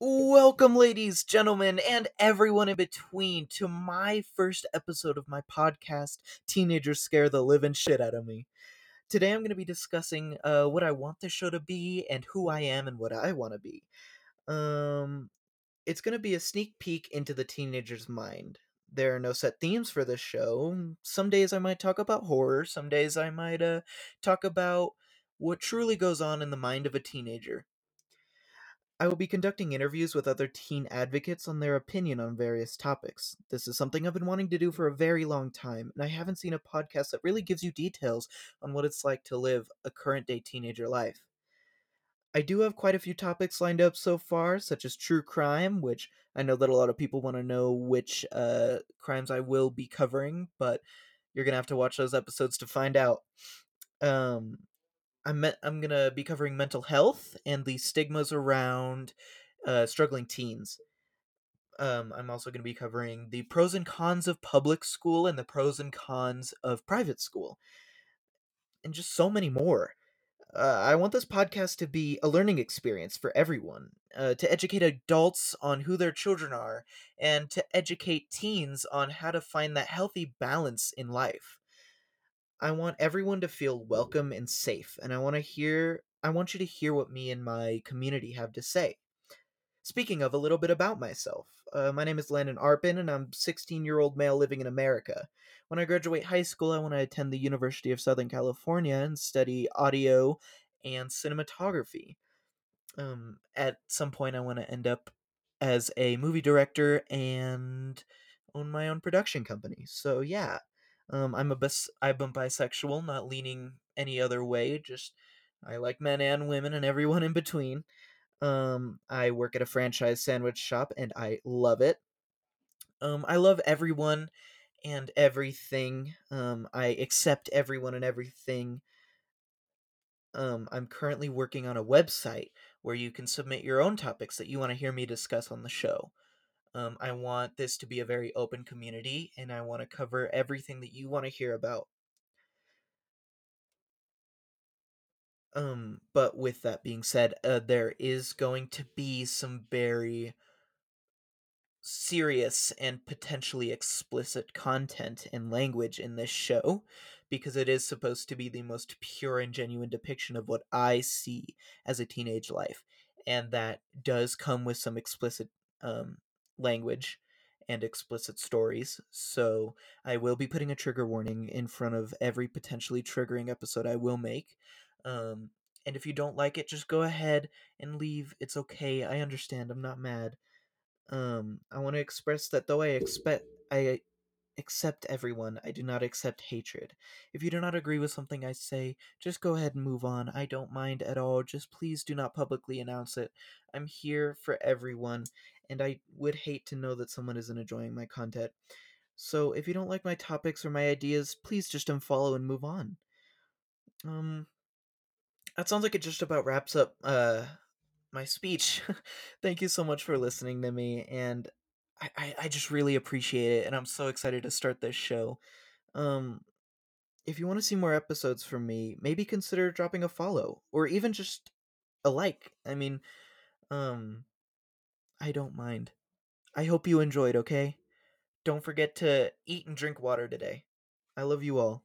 Welcome, ladies, gentlemen, and everyone in between, to my first episode of my podcast, Teenagers Scare the Living Shit Out of Me. Today I'm going to be discussing uh, what I want the show to be and who I am and what I want to be. Um, it's going to be a sneak peek into the teenager's mind. There are no set themes for this show. Some days I might talk about horror, some days I might uh, talk about what truly goes on in the mind of a teenager. I will be conducting interviews with other teen advocates on their opinion on various topics. This is something I've been wanting to do for a very long time, and I haven't seen a podcast that really gives you details on what it's like to live a current day teenager life. I do have quite a few topics lined up so far, such as true crime, which I know that a lot of people want to know which uh, crimes I will be covering, but you're gonna have to watch those episodes to find out. Um, I'm me- I'm gonna be covering mental health and the stigmas around uh, struggling teens. Um, I'm also going to be covering the pros and cons of public school and the pros and cons of private school, and just so many more. Uh, I want this podcast to be a learning experience for everyone, uh, to educate adults on who their children are, and to educate teens on how to find that healthy balance in life. I want everyone to feel welcome and safe, and I want to hear I want you to hear what me and my community have to say. Speaking of a little bit about myself, uh, my name is Landon Arpin, and I'm 16 year old male living in America. When I graduate high school, I want to attend the University of Southern California and study audio and cinematography. Um, at some point, I want to end up as a movie director and own my own production company. So yeah, um, I'm a bis- I'm bisexual, not leaning any other way. Just I like men and women and everyone in between. Um, I work at a franchise sandwich shop and I love it. Um, I love everyone and everything. Um, I accept everyone and everything. Um, I'm currently working on a website where you can submit your own topics that you want to hear me discuss on the show. Um, I want this to be a very open community, and I want to cover everything that you want to hear about. Um, but with that being said, uh, there is going to be some very serious and potentially explicit content and language in this show because it is supposed to be the most pure and genuine depiction of what I see as a teenage life. And that does come with some explicit um, language and explicit stories. So I will be putting a trigger warning in front of every potentially triggering episode I will make. Um, and if you don't like it, just go ahead and leave. It's okay. I understand. I'm not mad. Um, I want to express that though I expect I accept everyone, I do not accept hatred. If you do not agree with something I say, just go ahead and move on. I don't mind at all. Just please do not publicly announce it. I'm here for everyone, and I would hate to know that someone isn't enjoying my content. So if you don't like my topics or my ideas, please just unfollow and move on. Um, that sounds like it just about wraps up uh my speech. Thank you so much for listening to me, and I, I, I just really appreciate it, and I'm so excited to start this show. Um, if you want to see more episodes from me, maybe consider dropping a follow or even just a like. I mean, um, I don't mind. I hope you enjoyed. Okay, don't forget to eat and drink water today. I love you all.